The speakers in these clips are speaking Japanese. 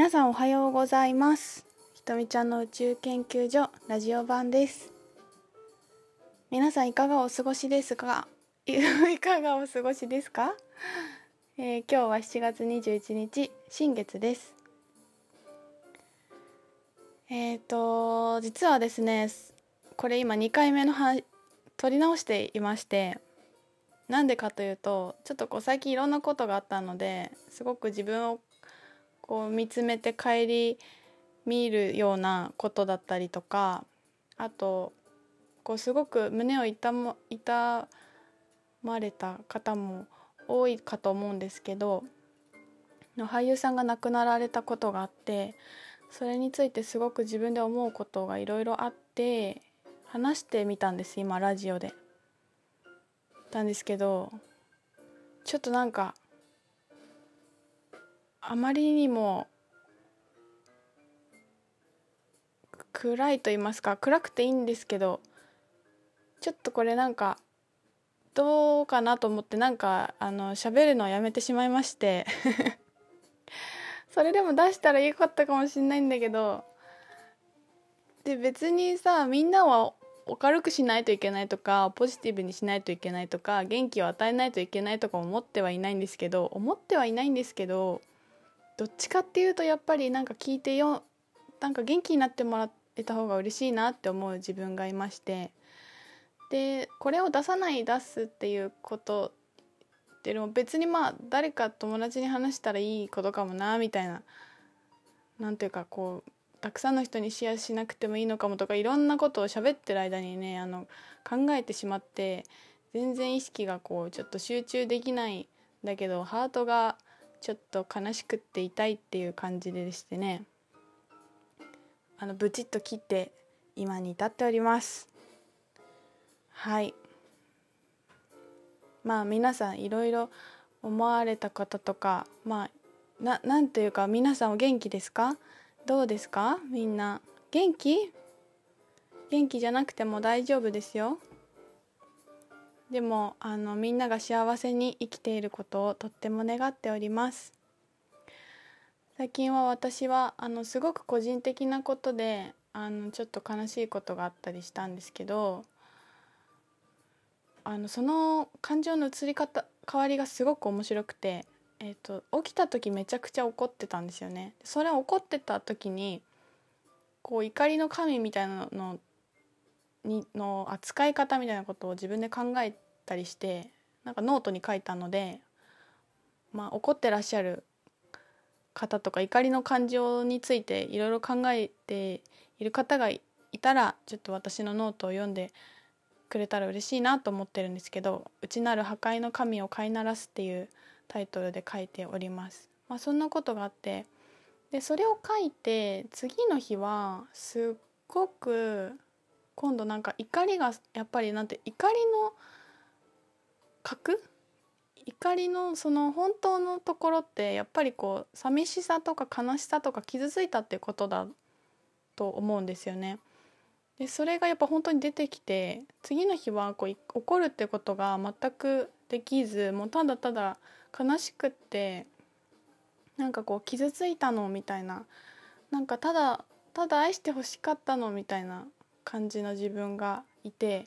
皆さんおはようございます。ひとみちゃんの宇宙研究所ラジオ版です。皆さんいかがお過ごしですか？いかがお過ごしですか、えー、今日は7月21日新月です。えっ、ー、と実はですねこれ今2回目のは撮り直していましてなんでかというとちょっとこう最近いろんなことがあったのですごく自分をこう見つめて顧みるようなことだったりとかあとこうすごく胸を痛ま痛まれた方も多いかと思うんですけど俳優さんが亡くなられたことがあってそれについてすごく自分で思うことがいろいろあって話してみたんです今ラジオで。たんですけどちょっとなんかあまりにも暗いと言いますか暗くていいんですけどちょっとこれなんかどうかなと思ってなんかあの喋るのをやめてしまいまして それでも出したらよかったかもしんないんだけどで別にさみんなは明るくしないといけないとかポジティブにしないといけないとか元気を与えないといけないとか思ってはいないんですけど思ってはいないんですけどどっちかっていうとやっぱりなんか聞いてよなんか元気になってもらえた方が嬉しいなって思う自分がいまして。でこれを出さない出すっていうことっていうのも別にまあ誰か友達に話したらいいことかもなみたいななんていうかこうたくさんの人にシェアしなくてもいいのかもとかいろんなことを喋ってる間にねあの考えてしまって全然意識がこうちょっと集中できないんだけどハートがちょっと悲しくって痛いっていう感じでしてね。あのブチッと切って今に至っております。はい。まあ皆さんいろいろ思われた方とかまあななんというか皆さんお元気ですか？どうですか？みんな。元気？元気じゃなくても大丈夫ですよ。でもあのみんなが幸せに生きていることをとっても願っております最近は私はあのすごく個人的なことであのちょっと悲しいことがあったりしたんですけどあのその感情の移り方変わりがすごく面白くて、えーと、起きた時めちゃくちゃ怒ってたんですよね。それ怒ってた時にこう怒りの神みたいなのにの扱い方みたいなことを自分で考えたりしてなんかノートに書いたので、まあ、怒ってらっしゃる方とか怒りの感情についていろいろ考えている方がいたらちょっと私のノートを読んでくれたら嬉しいなと思ってるんですけど「内なる破壊の神を飼いならす」っていうタイトルで書いております。まあ、そんなことがあってでそれを書いて次の日はすっごく今度なんか怒りがやっぱりなんて怒りの核？怒りのその本当のところってやっぱりこう寂しさとか悲しさとか傷ついたっていうことだと思うんですよね。でそれがやっぱ本当に出てきて次の日はこう怒るってことが全くできずもうただただ悲しくってなんかこう傷ついたのみたいななんかただただ愛してほしかったのみたいな感じの自分がいて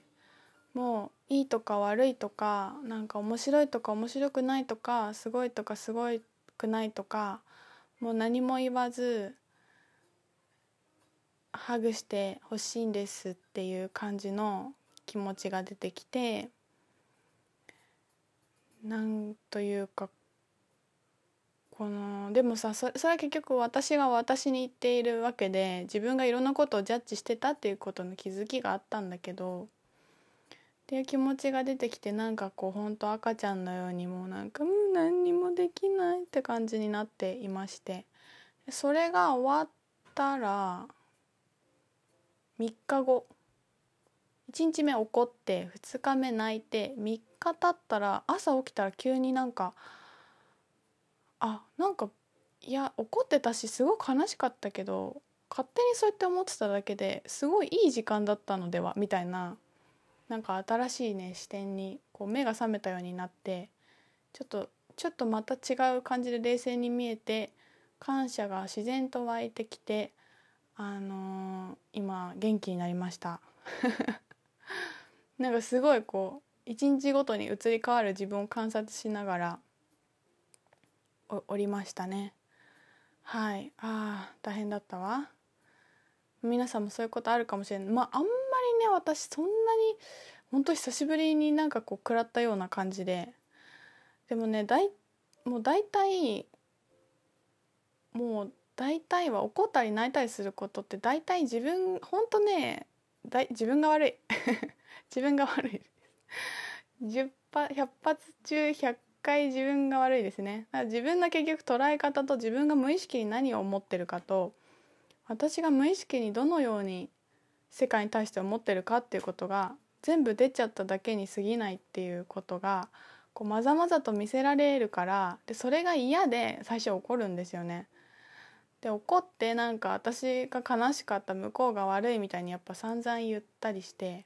もういいとか悪いとかなんか面白いとか面白くないとかすごいとかすごくないとかもう何も言わずハグしてほしいんですっていう感じの気持ちが出てきてなんというかこのでもさそれは結局私が私に言っているわけで自分がいろんなことをジャッジしてたっていうことの気づきがあったんだけどっていう気持ちが出てきてなんかこうほんと赤ちゃんのようにもうなんかう何にもできないって感じになっていましてそれが終わったら3日後1日目怒って2日目泣いて3日経ったら朝起きたら急になんかあなんかいや怒ってたしすごく悲しかったけど勝手にそうやって思ってただけですごいいい時間だったのではみたいななんか新しいね視点にこう目が覚めたようになってちょっとちょっとまた違う感じで冷静に見えて感謝が自然と湧いてきてあのー、今元気になりました。なんかすごいこう一日ごとに移り変わる自分を観察しながらおりましたね。はい。ああ大変だったわ。皆さんもそういうことあるかもしれない。まああんまりね私そんなに本当久しぶりになんかこう食らったような感じで。でもねだいもう大体もう大体は怒ったり泣いたりすることって大体自分本当ねだ自分が悪い。自分が悪い。10発100発中100回自分が悪いですね自分の結局捉え方と自分が無意識に何を思ってるかと私が無意識にどのように世界に対して思ってるかっていうことが全部出ちゃっただけに過ぎないっていうことがこうまざまざと見せられるからでそれが嫌で最初怒るんですよね。で怒ってなんか私が悲しかった向こうが悪いみたいにやっぱ散々言ったりして、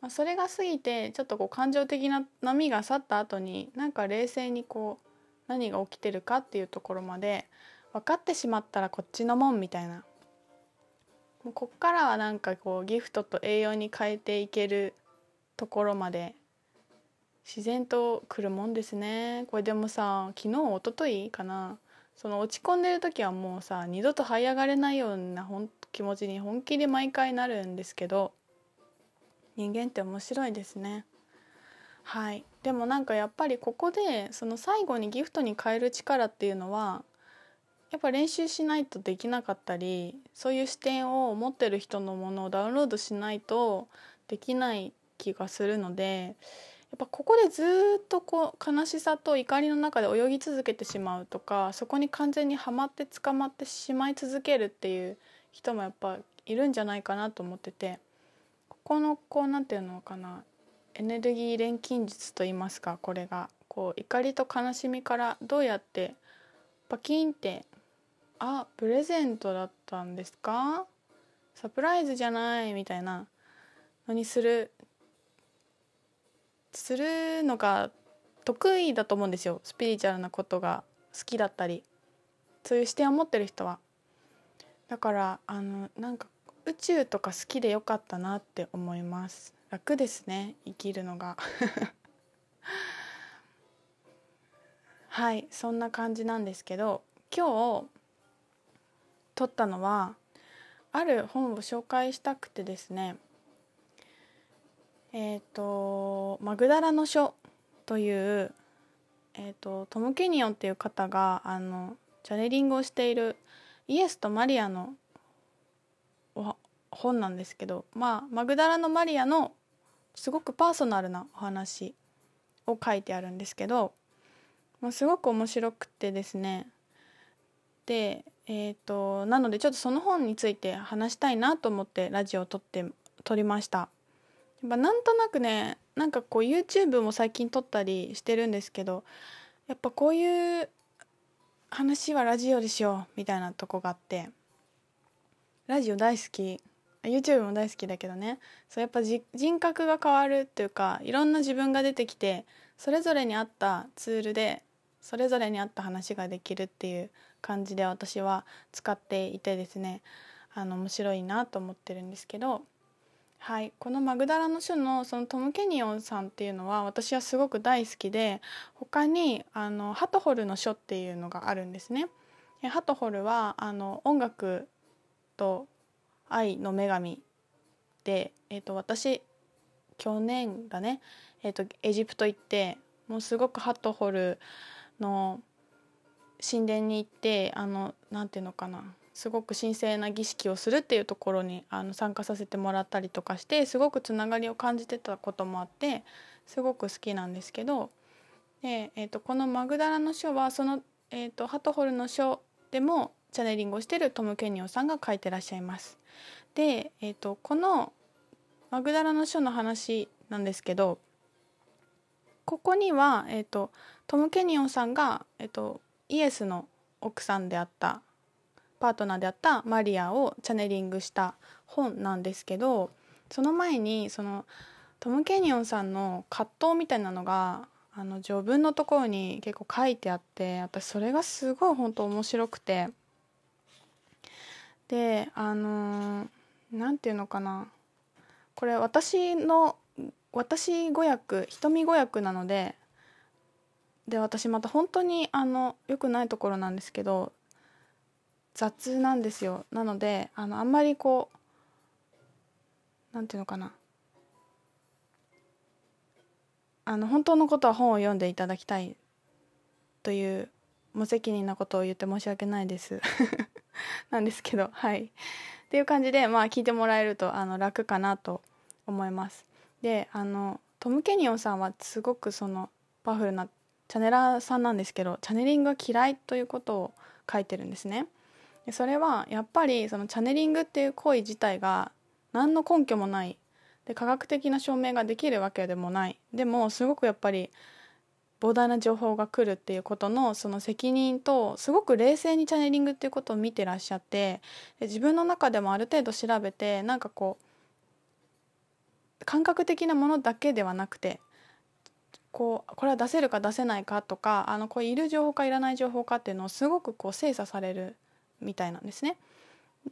まあ、それが過ぎてちょっとこう感情的な波が去った後になんか冷静にこう何が起きてるかっていうところまで分かってしまったらこっちのもんみたいな。もうこっからはなんかこうギフトと栄養に変えていけるところまで自然と来るもんですね。これでもさ昨日一昨日かな。その落ち込んでる時はもうさ二度と這い上がれないような気持ちに本気で毎回なるんですけど人間って面白いですね。はい。でもなんかやっぱりここでその最後にギフトに変える力っていうのはやっぱ練習しないとできなかったりそういう視点を持ってる人のものをダウンロードしないとできない気がするのでやっぱここでずっとこう悲しさと怒りの中で泳ぎ続けてしまうとかそこに完全にはまって捕まってしまい続けるっていう人もやっぱいるんじゃないかなと思ってて。このこう何て言うのかなエネルギー錬金術と言いますかこれがこう怒りと悲しみからどうやってパキンってあプレゼントだったんですか？サプライズじゃないみたいなのにするするのが得意だと思うんですよ。スピリチュアルなことが好きだったりそういう視点を持ってる人は。だからあのなんか宇宙とか好きでよかったなって思います。楽ですね生きるのが。はいそんな感じなんですけど今日撮ったのはある本を紹介したくてですね。えっ、ー、と「マグダラの書」という、えーと、トム・ケニオンっていう方があのチャネリングをしているイエスとマリアの本なんですけど、まあ、マグダラのマリアのすごくパーソナルなお話を書いてあるんですけど、まあ、すごく面白くてですねで、えーとなのでちょっとその本について話したいなと思ってラジオを撮って撮りました。やっぱなんとなくねなんかこう YouTube も最近撮ったりしてるんですけどやっぱこういう話はラジオでしようみたいなとこがあってラジオ大好き。YouTube も大好きだけどね。そうやっぱ人格が変わるっていうかいろんな自分が出てきてそれぞれに合ったツールでそれぞれに合った話ができるっていう感じで私は使っていてですね。あの面白いなと思ってるんですけど。はい、この「マグダラの書の」そのトム・ケニオンさんっていうのは私はすごく大好きで他にあのハトホルの書っていうのがあるんですね。ハトホルはあの音楽と愛の女神で、えー、と私去年だね、えー、とエジプト行ってもうすごくハトホルの神殿に行ってあのなんていうのかなすごく神聖な儀式をするっていうところにあの参加させてもらったりとかしてすごくつながりを感じてたこともあってすごく好きなんですけどで、えーと、この「マグダラの書」はその、えーと、ハトホルの書でもチャネリングをしてるトム・ケニオさんが書いてらっしゃいます。で、えーと、この「マグダラの書」の話なんですけどここには、えー、とトム・ケニオンさんが、えー、とイエスの奥さんであったパートナーであったマリアをチャネリングした本なんですけどその前にそのトム・ケニオンさんの葛藤みたいなのがあの序文のところに結構書いてあって私それがすごい本当面白くてであの何て言うのかな。これ私の私語訳瞳語訳なのでで私また本当にあの良くないところなんですけど雑なんですよ。なのであのあんまりこうなんていうのかな。あの本当のことは本を読んでいただきたいという無責任なことを言って申し訳ないです。なんですけどはい。っていう感じでまあ聞いてもらえるとあの楽かなと思います。であのトム・ケニオンさんはすごくそのパワフルなチャネラーさんなんですけどチャネリングが嫌いということを書いてるんですね。でそれはやっぱりそのチャネリングっていう行為自体が何の根拠もない。で科学的な証明ができるわけでもない。でもすごくやっぱり膨大な情報が来るっていうことのその責任とすごく冷静にチャネリングっていうことを見てらっしゃって自分の中でもある程度調べてなんかこう感覚的なものだけではなくてこうこれは出せるか出せないかとかあのこれいる情報かいらない情報かっていうのをすごくこう精査されるみたいなんですね。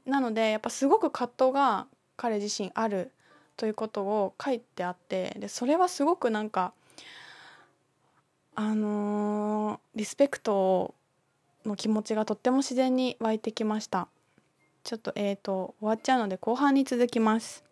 なのでやっぱすごく葛藤が彼自身あるということを書いてあってでそれはすごくなんかあのー、リスペクトの気持ちがとっても自然に湧いてきました。ちょっとえーと終わっちゃうので後半に続きます。